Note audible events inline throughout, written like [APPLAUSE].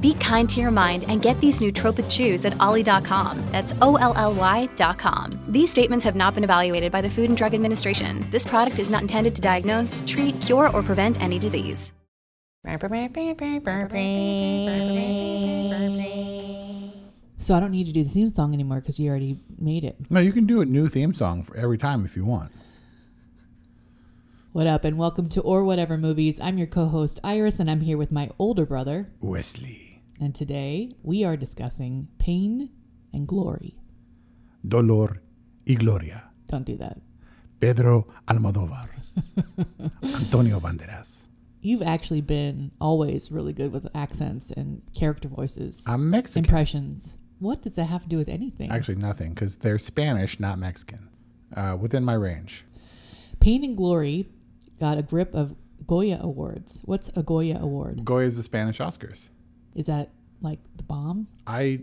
Be kind to your mind and get these nootropic chews at olly.com. That's O-L-L-Y.com. These statements have not been evaluated by the Food and Drug Administration. This product is not intended to diagnose, treat, cure, or prevent any disease. So I don't need to do the theme song anymore because you already made it. No, you can do a new theme song for every time if you want. What up, and welcome to Or Whatever Movies. I'm your co host, Iris, and I'm here with my older brother. Wesley. And today we are discussing pain and glory. Dolor y Gloria. Don't do that. Pedro Almodovar. [LAUGHS] Antonio Banderas. You've actually been always really good with accents and character voices, I'm Mexican. impressions. What does that have to do with anything? Actually, nothing, because they're Spanish, not Mexican. Uh, within my range. Pain and Glory got a grip of Goya Awards. What's a Goya Award? Goya is the Spanish Oscars. Is that like the bomb? I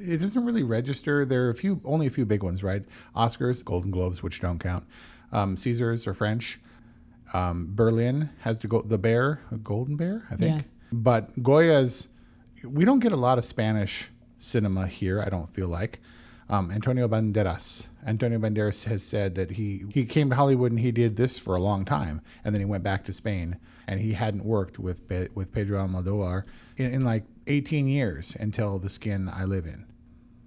it doesn't really register. There are a few, only a few big ones, right? Oscars, Golden Globes, which don't count. Um, Caesars are French. Um, Berlin has to go the bear, a golden bear, I think. Yeah. But Goya's, we don't get a lot of Spanish cinema here. I don't feel like. Um, Antonio Banderas. Antonio Banderas has said that he he came to Hollywood and he did this for a long time, and then he went back to Spain, and he hadn't worked with with Pedro Almodovar in, in like 18 years until The Skin I Live In.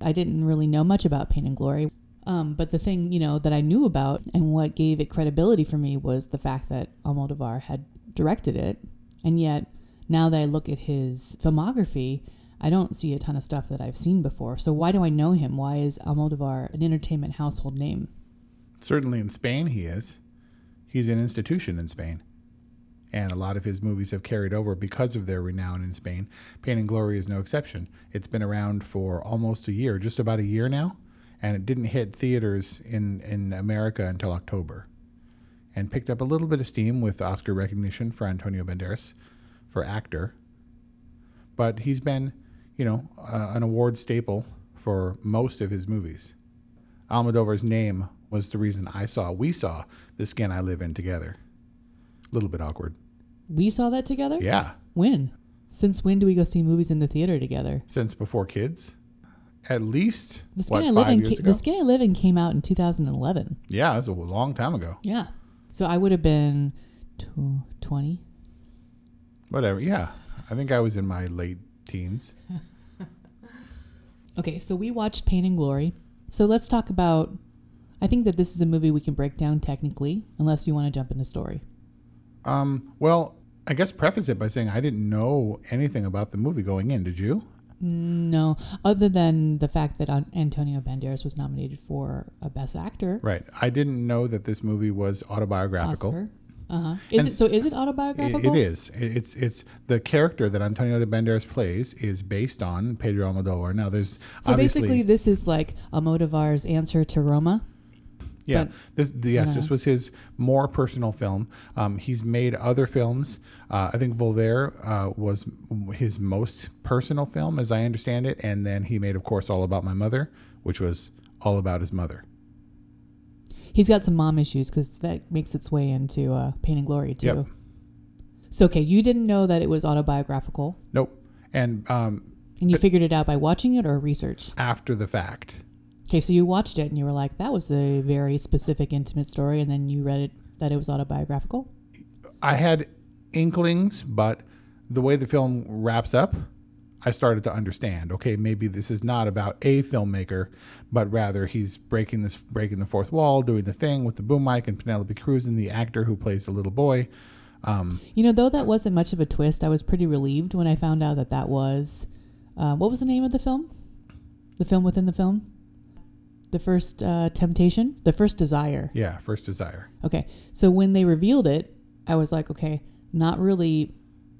I didn't really know much about Pain and Glory. Um, but the thing, you know, that I knew about and what gave it credibility for me was the fact that Almodovar had directed it. And yet, now that I look at his filmography, I don't see a ton of stuff that I've seen before. So why do I know him? Why is Almodovar an entertainment household name? Certainly in Spain, he is. He's an institution in Spain. And a lot of his movies have carried over because of their renown in Spain. Pain and Glory is no exception. It's been around for almost a year, just about a year now, and it didn't hit theaters in, in America until October. And picked up a little bit of steam with Oscar recognition for Antonio Banderas for actor. But he's been, you know, uh, an award staple for most of his movies. Almodovar's name was the reason I saw, we saw The Skin I Live In together. A little bit awkward. We saw that together? Yeah, When? Since when do we go see movies in the theater together? since before kids. At least, The Skin what, I Live in ca- The Skin I Live in came out in 2011. yeah, it was a long time ago. Yeah. So I would have been tw- 20. Whatever, yeah. I think I was in my late teens. [LAUGHS] Okay, so we watched Pain and Glory. So let's talk about. I think that this is a movie we can break down technically, unless you want to jump into the story. Um, well, I guess preface it by saying I didn't know anything about the movie going in. Did you? No, other than the fact that Antonio Banderas was nominated for a Best Actor. Right. I didn't know that this movie was autobiographical. Oscar. Uh huh. Is And it so? Is it autobiographical? it is. It- It's it's the character that Antonio de Banderas plays is based on Pedro Almodovar. Now, there's So basically, this is like Almodovar's answer to Roma. Yeah, But- this yes, this was his more personal film. Um, he's made other films. Uh, I think Volver uh, was his most personal film, as I understand it, and then he made, of course, All About My Mother, which was all about his mother. He's got some mom issues because that makes its way into uh, Pain and Glory too. Yep. So okay, you didn't know that it was autobiographical, Nope. And um, and you figured it out by watching it or research. after the fact, Okay, so you watched it and you were like, "That was a very specific, intimate story," and then you read it that it was autobiographical. I had inklings, but the way the film wraps up, I started to understand. Okay, maybe this is not about a filmmaker, but rather he's breaking this, breaking the fourth wall, doing the thing with the boom mic, and Penelope Cruz and the actor who plays the little boy. Um, You know, though that wasn't much of a twist, I was pretty relieved when I found out that that was. Uh, what was the name of the film? The film within the film? The first uh, temptation? The first desire. yeah, First Desire. Okay. So when they revealed it, I was like, okay, not really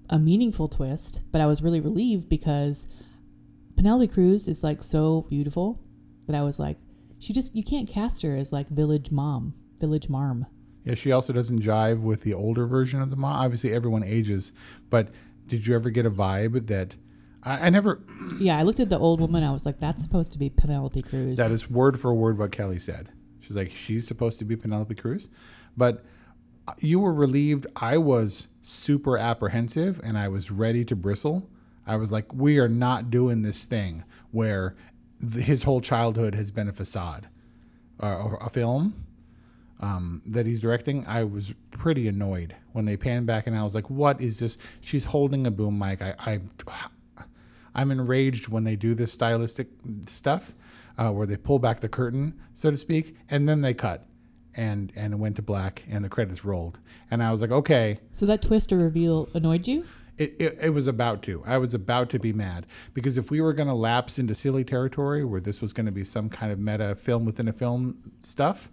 a meaningful twist, but I was really relieved because Penelope Cruz is like so beautiful that I was like, she just, you can't cast her as like village mom, village marm. Yeah, she also doesn't jive with the older version of the mom. Obviously, everyone ages, but did you ever get a vibe that I, I never? [CLEARS THROAT] Yeah, I looked at the old woman. I was like, that's supposed to be Penelope Cruz. That is word for word what Kelly said. She's like, she's supposed to be Penelope Cruz, but you were relieved. I was super apprehensive and I was ready to bristle. I was like, we are not doing this thing where his whole childhood has been a facade, uh, or a film um, that he's directing. I was pretty annoyed when they panned back and I was like, what is this? She's holding a boom mic. I, I I'm enraged when they do this stylistic stuff, uh, where they pull back the curtain, so to speak, and then they cut, and and it went to black, and the credits rolled, and I was like, okay, so that twist or reveal annoyed you? it, it, it was about to. I was about to be mad because if we were going to lapse into silly territory where this was going to be some kind of meta film within a film stuff,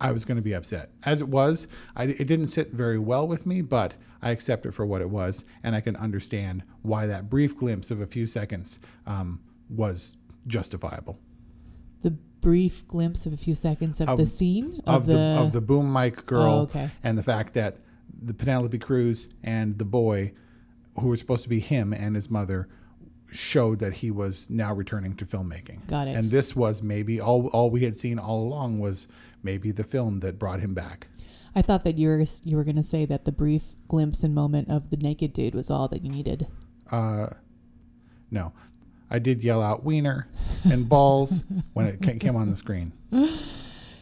I was going to be upset. As it was, I, it didn't sit very well with me, but I accept it for what it was, and I can understand why that brief glimpse of a few seconds um, was justifiable. The brief glimpse of a few seconds of, Of- the scene Of, the, of the boom mic girl, Oh, okay. and the fact that the Penelope Cruz and the boy, who were supposed to be him and his mother, showed that he was now returning to filmmaking. Got it. And this was maybe all all we had seen all along was maybe the film that brought him back. I thought that you were you were going to say that the brief glimpse and moment of the naked dude was all that you needed. Uh, no, I did yell out "wiener" and "balls" when it came on the screen.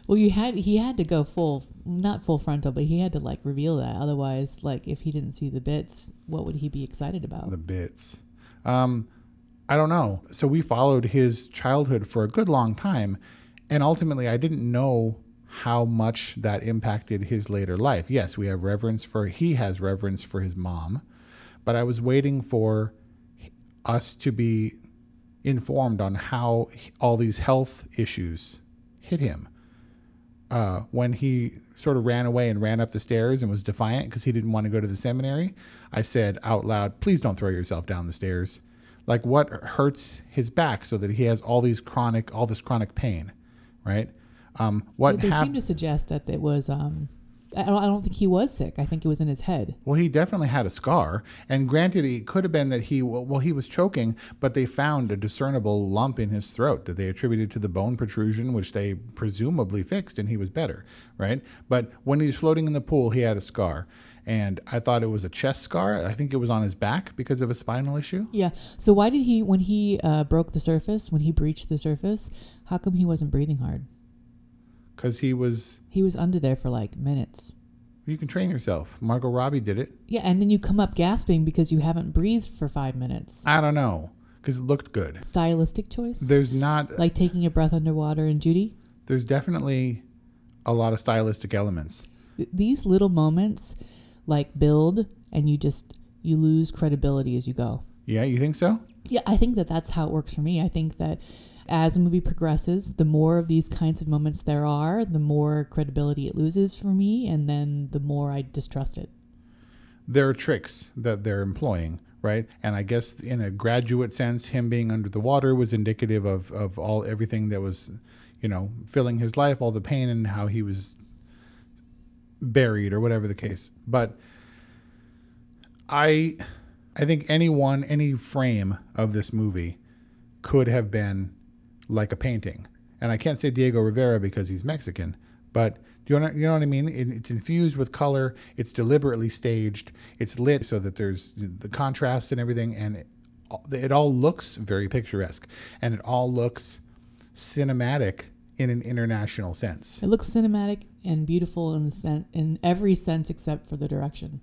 Well, you had he had to go full, not full frontal, but he had to like reveal that. Otherwise, like if he didn't see the bits, what would he be excited about? The bits. Um, I don't know. So we followed his childhood for a good long time, and ultimately, I didn't know how much that impacted his later life. Yes, we have reverence for he has reverence for his mom, but I was waiting for us to be informed on how all these health issues hit him. Uh, when he sort of ran away and ran up the stairs and was defiant because he didn't want to go to the seminary, I said out loud, "Please don't throw yourself down the stairs." Like what hurts his back so that he has all these chronic, all this chronic pain, right? Um, what they hap- seem to suggest that it was. Um, I don't, I don't think he was sick. I think it was in his head. Well, he definitely had a scar, and granted, it could have been that he well, he was choking, but they found a discernible lump in his throat that they attributed to the bone protrusion, which they presumably fixed, and he was better, right? But when he was floating in the pool, he had a scar, and I thought it was a chest scar. I think it was on his back because of a spinal issue. Yeah. So why did he, when he uh, broke the surface, when he breached the surface, how come he wasn't breathing hard? Because he was, He was under there for like minutes. you can train yourself. Margot Robbie did it. Yeah, and then you come up gasping because you haven't breathed for five minutes. I don't know because it looked good. Stylistic choice, There's not like taking a breath underwater in Judy. there's definitely a lot of stylistic elements. These little moments, like build, and you just you lose credibility as you go. Yeah, you think so? Yeah, I think that that's how it works for me. I think that as the movie progresses, the more of these kinds of moments there are, the more credibility it loses for me, and then the more I distrust it. there are tricks that they're employing, right? And I guess in a graduate sense, him being under the water was indicative of, of all everything that was, you know, filling his life, all the pain and how he was buried or whatever the case. But I I think anyone, any frame of this movie could have been like a painting. And I can't say Diego Rivera because he's Mexican, but do you know, you know what I mean? It, it's infused with color. It's deliberately staged. It's lit so that there's the contrast and everything, and it, it all looks very picturesque, and it all looks cinematic in an international sense. It looks cinematic and beautiful in the sen- in every sense except for the direction.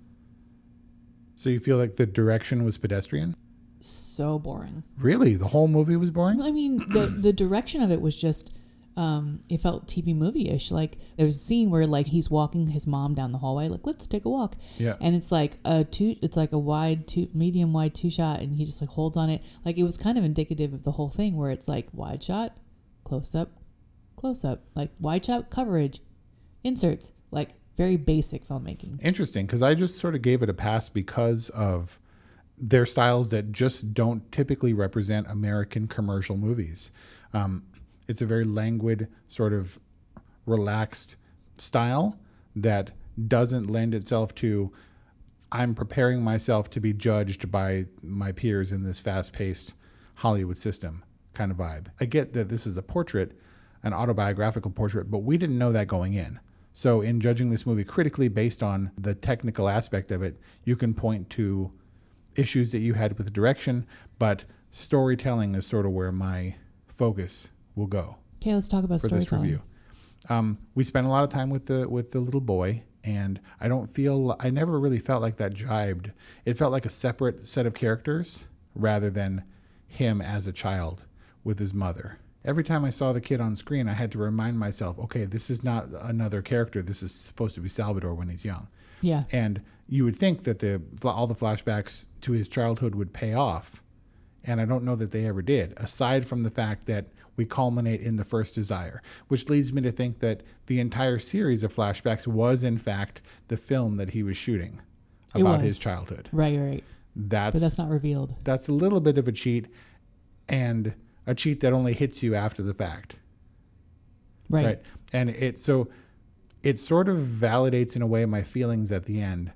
So you feel like the direction was pedestrian? So boring. Really, the whole movie was boring. I mean, the [CLEARS THROAT] the direction of it was just Um, it felt TV movie ish. Like there was a scene where like he's walking his mom down the hallway, like let's take a walk. Yeah. And it's like a two. It's like a wide two, medium wide two shot, and he just like holds on it. Like it was kind of indicative of the whole thing, where it's like wide shot, close up, close up, like wide shot coverage, inserts, like very basic filmmaking. Interesting, because I just sort of gave it a pass because of their styles that just don't typically represent American commercial movies. Um, it's a very languid, sort of relaxed style that doesn't lend itself to I'm preparing myself to be judged by my peers in this fast paced Hollywood system kind of vibe. I get that this is a portrait, an autobiographical portrait, but we didn't know that going in. So, in judging this movie critically based on the technical aspect of it, you can point to issues that you had with direction, but storytelling is sort of where my focus will go Okay, let's talk about for this review. Um, we spent a lot of time with the with the little boy, and I don't feel I never really felt like that jibed. It felt like a separate set of characters rather than him as a child with his mother. Every time I saw the kid on screen, I had to remind myself, okay, this is not another character. This is supposed to be Salvador when he's young. Yeah. And you would think that the all the flashbacks to his childhood would pay off, and I don't know that they ever did. Aside from the fact that we culminate in the first desire, which leads me to think that the entire series of flashbacks was in fact the film that he was shooting about was. his childhood. Right, right. That's But that's not revealed. that's a little bit of a cheat, and a cheat that only hits you after the fact Right. Right. and it so it sort of validates in a way my feelings at the end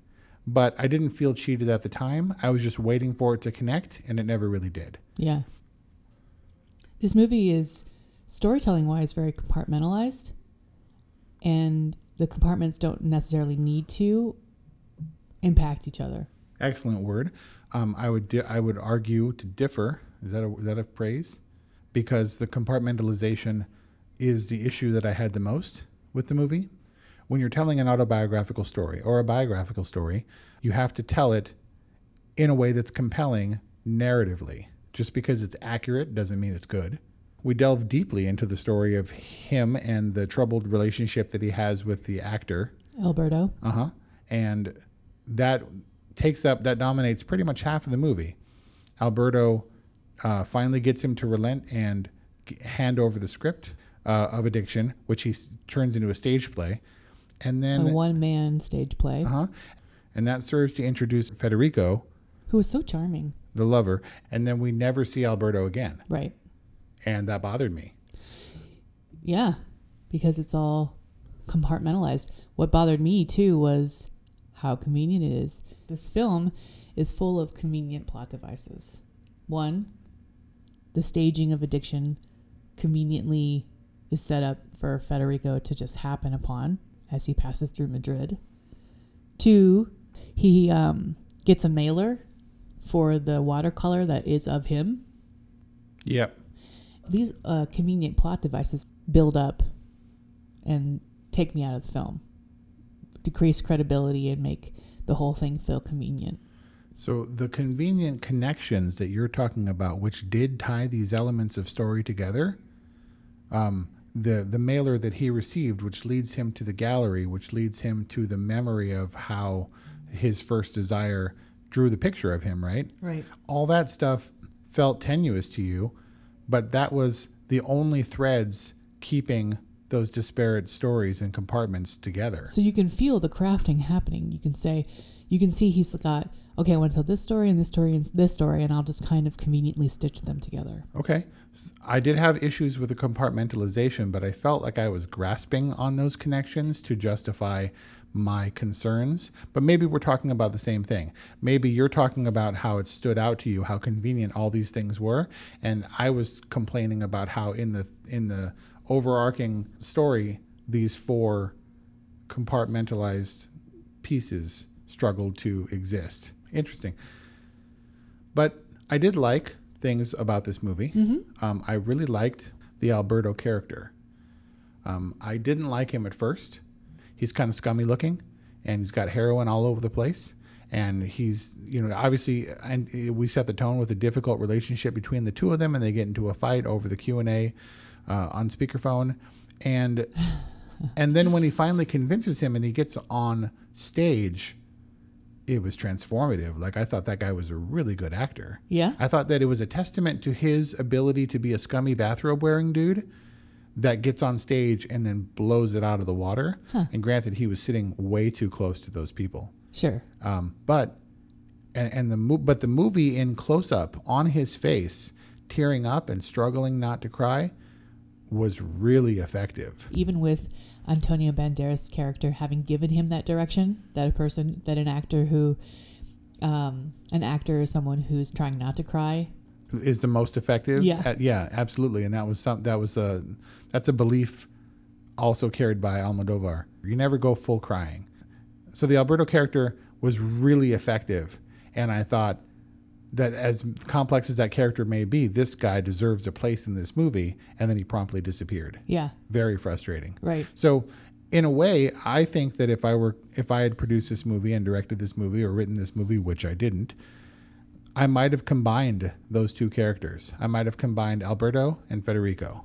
but i didn't feel cheated at the time. I was just waiting for it to connect and it never really did. Yeah. This movie is storytelling wise very compartmentalized, and the compartments don't necessarily need to impact each other. excellent word. Um, i would di- i would argue to differ. Is that a, is that a praise because the compartmentalization is the issue that i had the most with the movie when you're telling an autobiographical story or a biographical story you have to tell it in a way that's compelling narratively. Just because it's accurate doesn't mean it's good. We delve deeply into the story of him and the troubled relationship that he has with the actor. Alberto. Uh huh. And that takes up, that dominates pretty much half of the movie. Alberto uh, finally gets him to relent and hand over the script uh, of Addiction, which he s- turns into a stage play. And then A one man stage play. uh huh. And that serves to introduce Federico, who is so charming. the lover, and then we never see Alberto again. Right. And that bothered me. Yeah. Because it's all compartmentalized. What bothered me too was how convenient it is. This film is full of convenient plot devices. One, the staging of addiction conveniently is set up for Federico to just happen upon as he passes through Madrid. Two, he um, gets a mailer for the watercolor that is of him. Yep. These uh, convenient plot devices build up and take me out of the film, decrease credibility, and make the whole thing feel convenient. So the convenient connections that you're talking about, which did tie these elements of story together, um, the the mailer that he received, which leads him to the gallery, which leads him to the memory of how his first desire drew the picture of him, right? Right. All that stuff felt tenuous to you, but that was the only threads keeping those disparate stories and compartments together. So you can feel the crafting happening. You can say, you can see he's got, okay, I want to tell this story and this story and this story, and I'll just kind of conveniently stitch them together. Okay. I did have issues with the compartmentalization, but I felt like I was grasping on those connections to justify my concerns. But maybe we're talking about the same thing. Maybe you're talking about how it stood out to you, how convenient all these things were, and I was complaining about how in the in the overarching story these four compartmentalized pieces struggled to exist. Interesting. But I did like things about this movie. Um, I really liked the Alberto character. Um, I didn't like him at first. He's kind of scummy looking, and he's got heroin all over the place. And he's, you know, obviously, and we set the tone with a difficult relationship between the two of them, and they get into a fight over the Q and A uh, on speakerphone, and and then when he finally convinces him and he gets on stage, it was transformative. Like I thought that guy was a really good actor. Yeah. I thought that it was a testament to his ability to be a scummy bathrobe wearing dude that gets on stage and then blows it out of the water. And granted, he was sitting way too close to those people. Sure. Um, but and, and the mo- but the movie in close up on his face, tearing up and struggling not to cry, was really effective. Even with Antonio Banderas' character having given him that direction, that a person, that an actor who, um, an actor is someone who's trying not to cry. Is the most effective? Yeah. Uh, yeah, absolutely. And that was some that was a that's a belief also carried by Almodovar. You never go full crying. So the Alberto character was really effective, and I thought that as complex as that character may be, this guy deserves a place in this movie, and then he promptly disappeared. Yeah. Very frustrating. Right. So, in a way, I think that if I were if I had produced this movie and directed this movie or written this movie, which I didn't, I might have combined those two characters. I might have combined Alberto and Federico.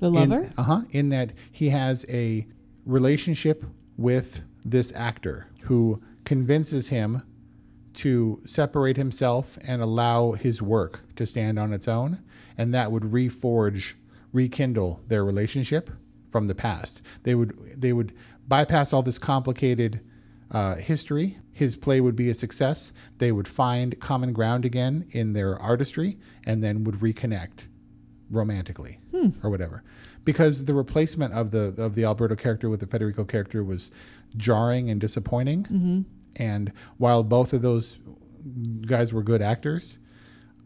The lover? Uh huh. In that he has a relationship with this actor who convinces him to separate himself and allow his work to stand on its own, and that would reforge, rekindle their relationship from the past. They would they would bypass all this complicated uh, history. His play would be a success. They would find common ground again in their artistry, and then would reconnect romantically or whatever. Because the replacement of the of the Alberto character with the Federico character was jarring and disappointing. And while both of those guys were good actors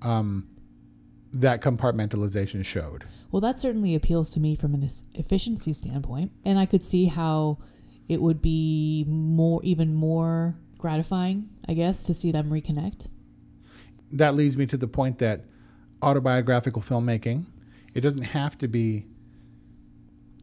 um, that compartmentalization showed. Well, that certainly appeals to me from an efficiency standpoint, and I could see how it would be more, even more gratifying, I guess, to see them reconnect. that leads me to the point that autobiographical filmmaking it doesn't have to be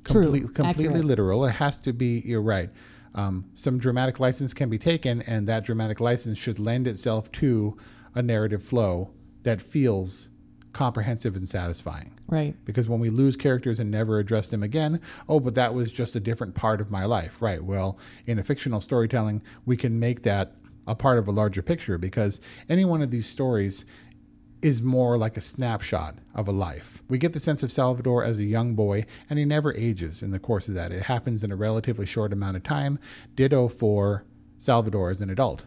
True, completely accurate. literal it has to be you're right um, some dramatic license can be taken and that dramatic license should lend itself to a narrative flow that feels comprehensive and satisfying Right. because when we lose characters and never address them again, oh, but that was just a different part of my life. Right. Well, in a fictional storytelling, we can make that a part of a larger picture because any one of these stories is more like a snapshot of a life. We get the sense of Salvador as a young boy, and he never ages in the course of that. It happens in a relatively short amount of time. Ditto for Salvador as an adult.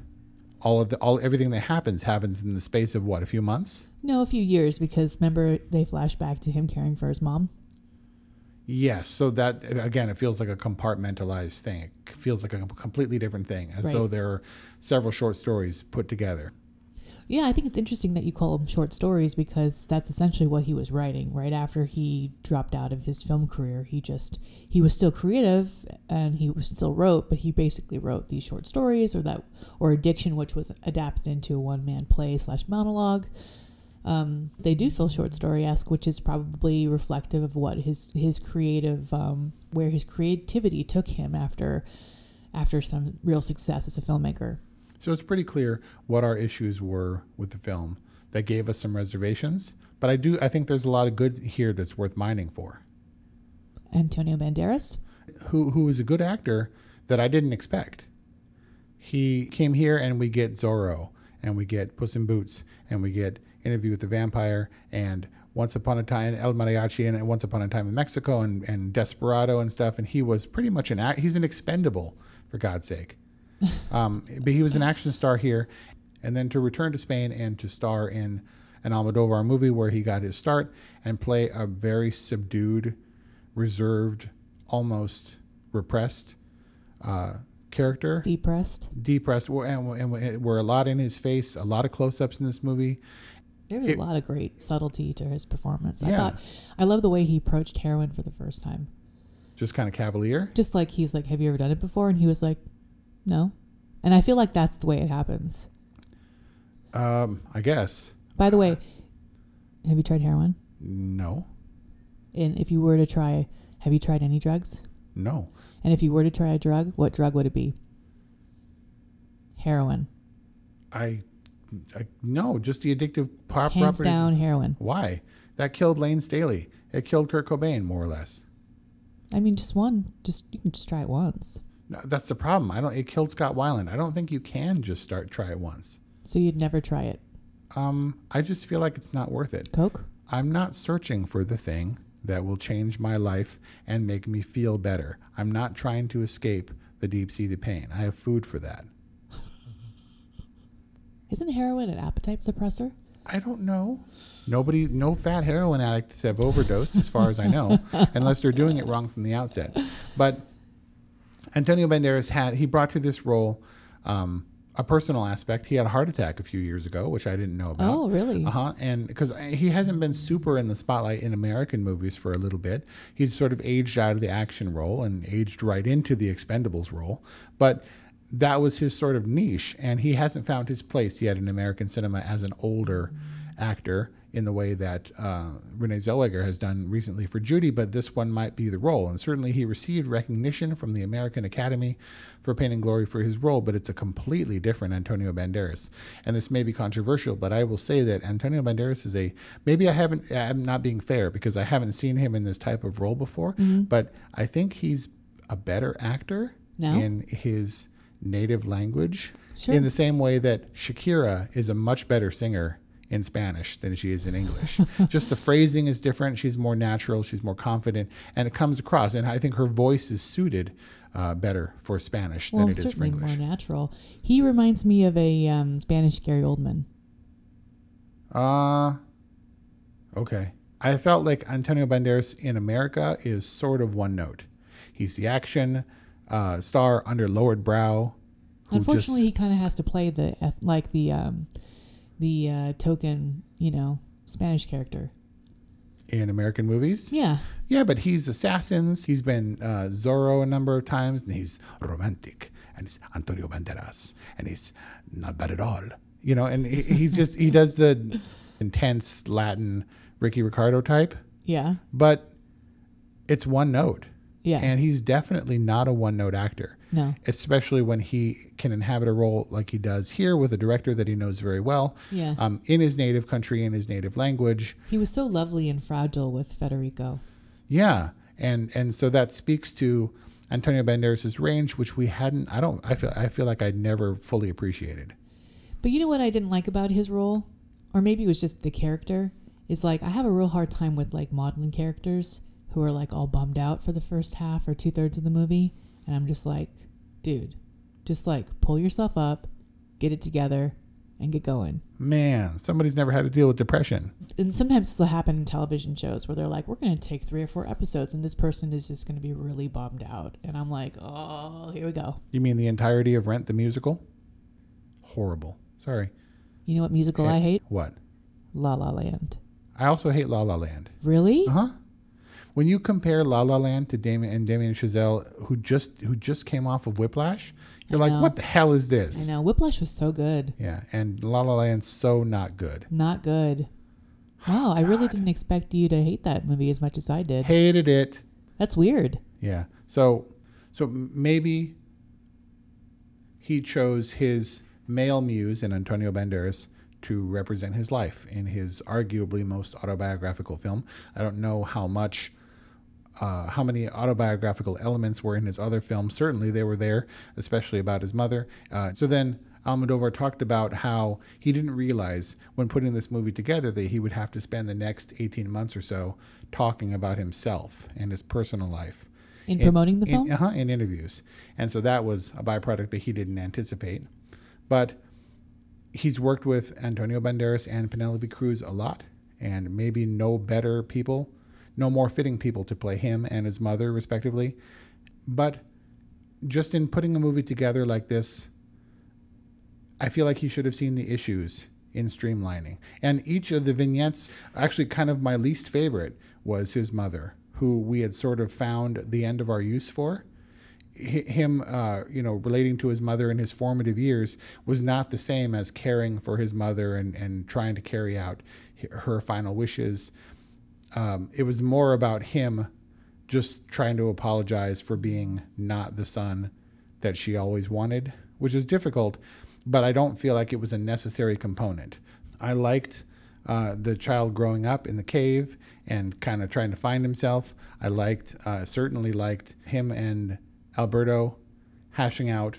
All of the all everything that happens happens in the space of what, a few months? No, a few years because remember they flash back to him caring for his mom. Yes, so that again, it feels like a compartmentalized thing. It feels like a completely different thing, as Right. though there are several short stories put together. Yeah, I think it's interesting that you call them short stories because that's essentially what he was writing right after he dropped out of his film career. He just he was still creative and he still wrote, but he basically wrote these short stories or that or Addiction, which was adapted into a one man play slash monologue. Um, they do feel short story esque, which is probably reflective of what his his creative um, where his creativity took him after after some real success as a filmmaker. So it's pretty clear what our issues were with the film that gave us some reservations. But I do I think there's a lot of good here that's worth mining for. Antonio Banderas. Who who is a good actor that I didn't expect. He came here and we get Zorro and we get Puss in Boots and we get Interview with the Vampire and Once Upon a Time El Mariachi and Once Upon a Time in Mexico and, and Desperado and stuff. And he was pretty much an act. He's an expendable for God's sake. [LAUGHS] Um, but he was an action star here, and then to return to Spain and to star in an Almodovar movie where he got his start and play a very subdued, reserved, almost repressed uh, character Depressed. depressed and, and were a lot in his face a lot of close-ups in this movie There's It- a lot of great subtlety to his performance. I Yeah. thought I love the way he approached heroin for the first time. Just kind of cavalier. Just like he's like, "Have you ever done it before?" And he was like, "No." And I feel like that's the way it happens. Um, I guess By the way, have you tried heroin? no, And if you were to try, have you tried any drugs? no. And if you were to try a drug, what drug would it be? Heroin. I, I no, just the addictive pop Hands properties. down, heroin. Why? That killed Layne Staley. It killed Kurt Cobain, more or less. I mean, just one. Just you can just try it once. No, that's the problem. I don't. It killed Scott Weiland. I don't think you can just start try it once. So you'd never try it. Um, I just feel like it's not worth it. Coke. I'm not searching for the thing that will change my life and make me feel better. I'm not trying to escape the deep-seated pain. I have food for that. Isn't heroin an appetite suppressor? I don't know. Nobody, no fat heroin addicts have overdosed, as far as I know, [LAUGHS] unless they're doing it wrong from the outset. But Antonio Banderas had he brought to this role um, a personal aspect. He had a heart attack a few years ago, which I didn't know about. Oh, really? Uh huh. And because he hasn't been super in the spotlight in American movies for a little bit, he's sort of aged out of the action role and aged right into the Expendables role. But that was his sort of niche, and he hasn't found his place yet in American cinema as an older actor in the way that uh, Renee Zellweger has done recently for Judy, but this one might be the role. And certainly he received recognition from the American Academy for Pain and Glory for his role, but it's a completely different Antonio Banderas. And this may be controversial, but I will say that Antonio Banderas is a maybe I haven't I'm not being fair because I haven't seen him in this type of role before, but I think he's a better actor No? in his native language Sure. in the same way that Shakira is a much better singer in Spanish than she is in English. [LAUGHS] Just the phrasing is different. She's more natural. She's more confident, and it comes across. And I think her voice is suited uh, better for Spanish Well, than it is for English. more natural. He reminds me of a um, Spanish Gary Oldman. Uh okay. I felt like Antonio Banderas in America is sort of one note. He's the action uh, star under lowered brow. Unfortunately, just, he kind of has to play the like the um, the uh, token, you know, Spanish character. in American movies. Yeah, Yeah, but he's assassins. He's been uh, Zorro a number of times, and he's romantic, and he's Antonio Banderas, and he's not bad at all. You know, and he, he's [LAUGHS] just he does the intense Latin Ricky Ricardo type, yeah, but it's one note. Yeah. And he's definitely not a one note actor, no, especially when he can inhabit a role like he does here with a director that he knows very well yeah. um, in his native country, in his native language. he was so lovely and fragile with Federico. Yeah, and and so that speaks to Antonio Banderas' range, which we hadn't. I don't. I feel. I feel like I'd never fully appreciated. But you know what I didn't like about his role, or maybe it was just the character. Is like I have a real hard time with like modeling characters who are like all bummed out for the first half or two thirds of the movie, and I'm just like, dude, just like pull yourself up, get it together, and get going. Man, somebody's never had to deal with depression. and sometimes this will happen in television shows where they're like, we're going to take three or four episodes, and this person is just going to be really bummed out. And I'm like, oh, here we go. You mean the entirety of Rent the musical? Horrible. Sorry. You know what musical I hate? What? La La Land. I also hate La La Land. Really? Uh huh. When you compare La La Land to Damien and Damien Chazelle, who just who just came off of Whiplash, you're I like, know. what the hell is this? I know. Whiplash was so good. Yeah, and La La Land's so not good. Not good. [SIGHS] Wow, I really didn't expect you to hate that movie as much as I did. Hated it. That's weird. Yeah. So, so maybe he chose his male muse in Antonio Banderas to represent his life in his arguably most autobiographical film. I don't know how much. Uh, how many autobiographical elements were in his other films? Certainly, they were there, especially about his mother. Uh, so then, Almodovar talked about how he didn't realize when putting this movie together that he would have to spend the next 18 months or so talking about himself and his personal life In promoting the film? In, uh-huh, in interviews. And so that was a byproduct that he didn't anticipate. But he's worked with Antonio Banderas and Penelope Cruz a lot, and maybe no better people, no more fitting people to play him and his mother, respectively. But just in putting a movie together like this, I feel like he should have seen the issues in streamlining. And each of the vignettes, actually, kind of my least favorite was his mother, who we had sort of found the end of our use for. H- Him, uh, you know, relating to his mother in his formative years was not the same as caring for his mother and, and trying to carry out her final wishes. Um, it was more about him just trying to apologize for being not the son that she always wanted, which is difficult, but I don't feel like it was a necessary component. I liked uh, the child growing up in the cave and kind of trying to find himself. I liked, uh, certainly liked him and Alberto hashing out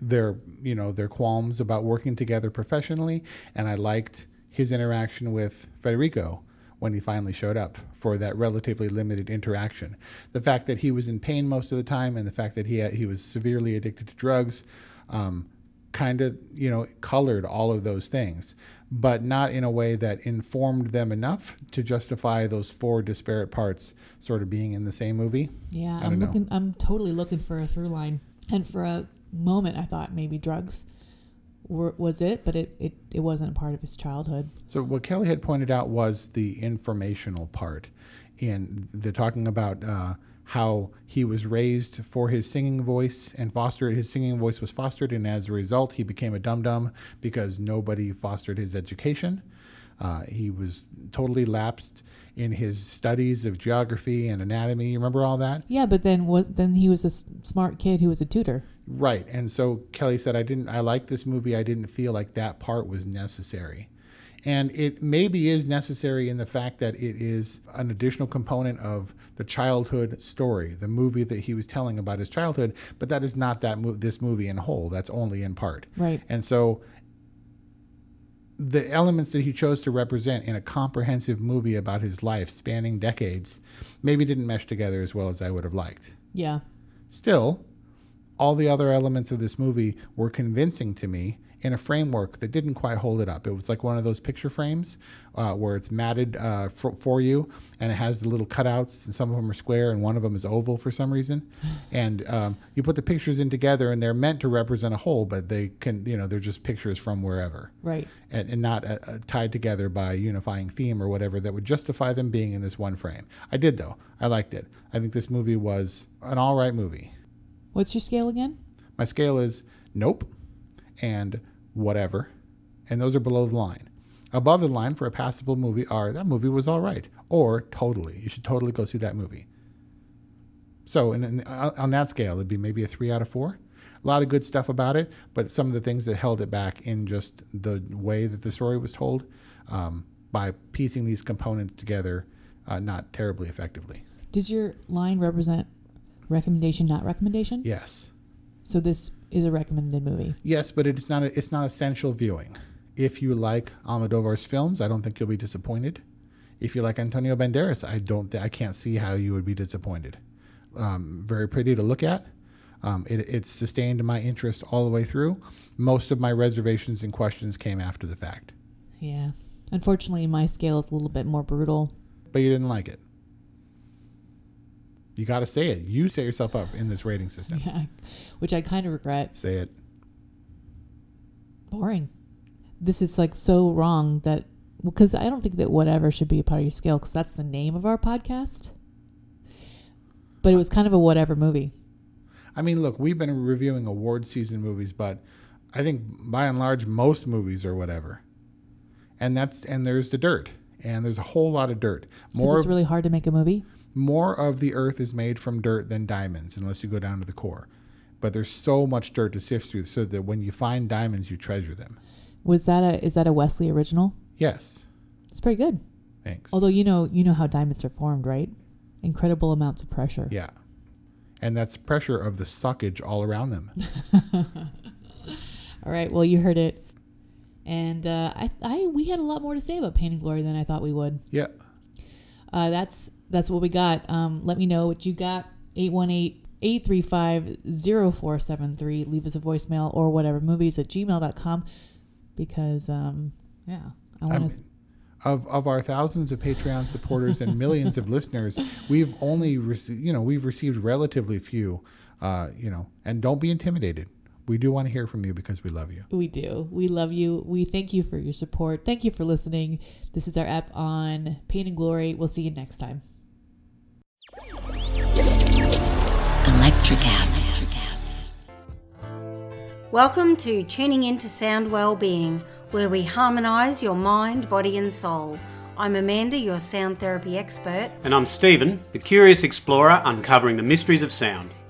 their, you know, their qualms about working together professionally, and I liked his interaction with Federico when he finally showed up for that relatively limited interaction. The fact that he was in pain most of the time and the fact that he had, he was severely addicted to drugs um, kind of, you know, colored all of those things, but not in a way that informed them enough to justify those four disparate parts sort of being in the same movie. Yeah, I'm know. looking. I'm totally looking for a through line, and for a moment, I thought maybe drugs were, was it, but it, it it wasn't a part of his childhood. So what Kelly had pointed out was the informational part in the talking about uh, how he was raised for his singing voice and fostered his singing voice was fostered, and as a result, he became a dum dum because nobody fostered his education. Uh, he was totally lapsed in his studies of geography and anatomy. You remember all that? Yeah, but then was then he was a s- smart kid who was a tutor. Right. And so Kelly said, I didn't, I like this movie. I didn't feel like that part was necessary. And it maybe is necessary in the fact that it is an additional component of the childhood story, the movie that he was telling about his childhood. But that is not that mo- this movie in whole. That's only in part. Right. And so the elements that he chose to represent in a comprehensive movie about his life spanning decades maybe didn't mesh together as well as I would have liked. Yeah. Still, all the other elements of this movie were convincing to me in a framework that didn't quite hold it up. It was like one of those picture frames uh, where it's matted uh, for, for you and it has the little cutouts, and some of them are square and one of them is oval for some reason. [SIGHS] And um, you put the pictures in together and they're meant to represent a whole, but they can, you know, they're just pictures from wherever Right. and, and not uh, uh, tied together by a unifying theme or whatever that would justify them being in this one frame. I did though. I liked it. I think this movie was an all right movie. What's your scale again? My scale is nope and whatever, and those are below the line. Above the line for a passable movie are that movie was all right or totally. You should totally go see that movie. So, in, in, on that scale, it'd be maybe a three out of four. A lot of good stuff about it, but some of the things that held it back in just the way that the story was told um, by piecing these components together, uh, not terribly effectively. Does your line represent recommendation, not recommendation? Yes. So this is a recommended movie. Yes, but it's not a, it's not essential viewing. If you like Almodovar's films, I don't think you'll be disappointed. If you like Antonio Banderas, I don't th- I can't see how you would be disappointed. Um, very pretty to look at. Um, it, it sustained my interest all the way through. Most of my reservations and questions came after the fact, Yeah. Unfortunately, my scale is a little bit more brutal. but you didn't like it. You got to say it. You set yourself up in this rating system. Yeah. Which I kind of regret. Say it. Boring. This is like so wrong that because I don't think that whatever should be a part of your scale because that's the name of our podcast. But it was kind of a whatever movie. I mean, look, we've been reviewing award season movies, but I think by and large most movies are whatever. And that's and there's the dirt, and there's a whole lot of dirt. More it's really hard to make a movie. More of the earth is made from dirt than diamonds, unless you go down to the core. But there's so much dirt to sift through, so that when you find diamonds, you treasure them. Was that a is that a Wesley original? Yes, It's pretty good. thanks. Although you know you know how diamonds are formed, right? Incredible amounts of pressure. yeah, and that's pressure of the suckage all around them. [LAUGHS] All right. Well, you heard it, and uh, I, I we had a lot more to say about Pain and Glory than I thought we would. yeah, Uh, that's that's what we got. Um, let me know what you got. 818-835-0473. Leave us a voicemail or whatever. Movies at gmail.com because um, yeah, I want to. of of our thousands of Patreon supporters and millions of listeners, [LAUGHS] we've only received, you know, we've received relatively few, uh, you know, and don't be intimidated. We do want to hear from you because we love you. We do. We love you. We thank you for your support. Thank you for listening. This is our app on Pain and Glory. We'll see you next time. Electricast. Welcome to Tuning Into Sound Wellbeing, where we harmonise your mind, body, and soul. I'm Amanda, your sound therapy expert. And I'm Stephen, the curious explorer uncovering the mysteries of sound.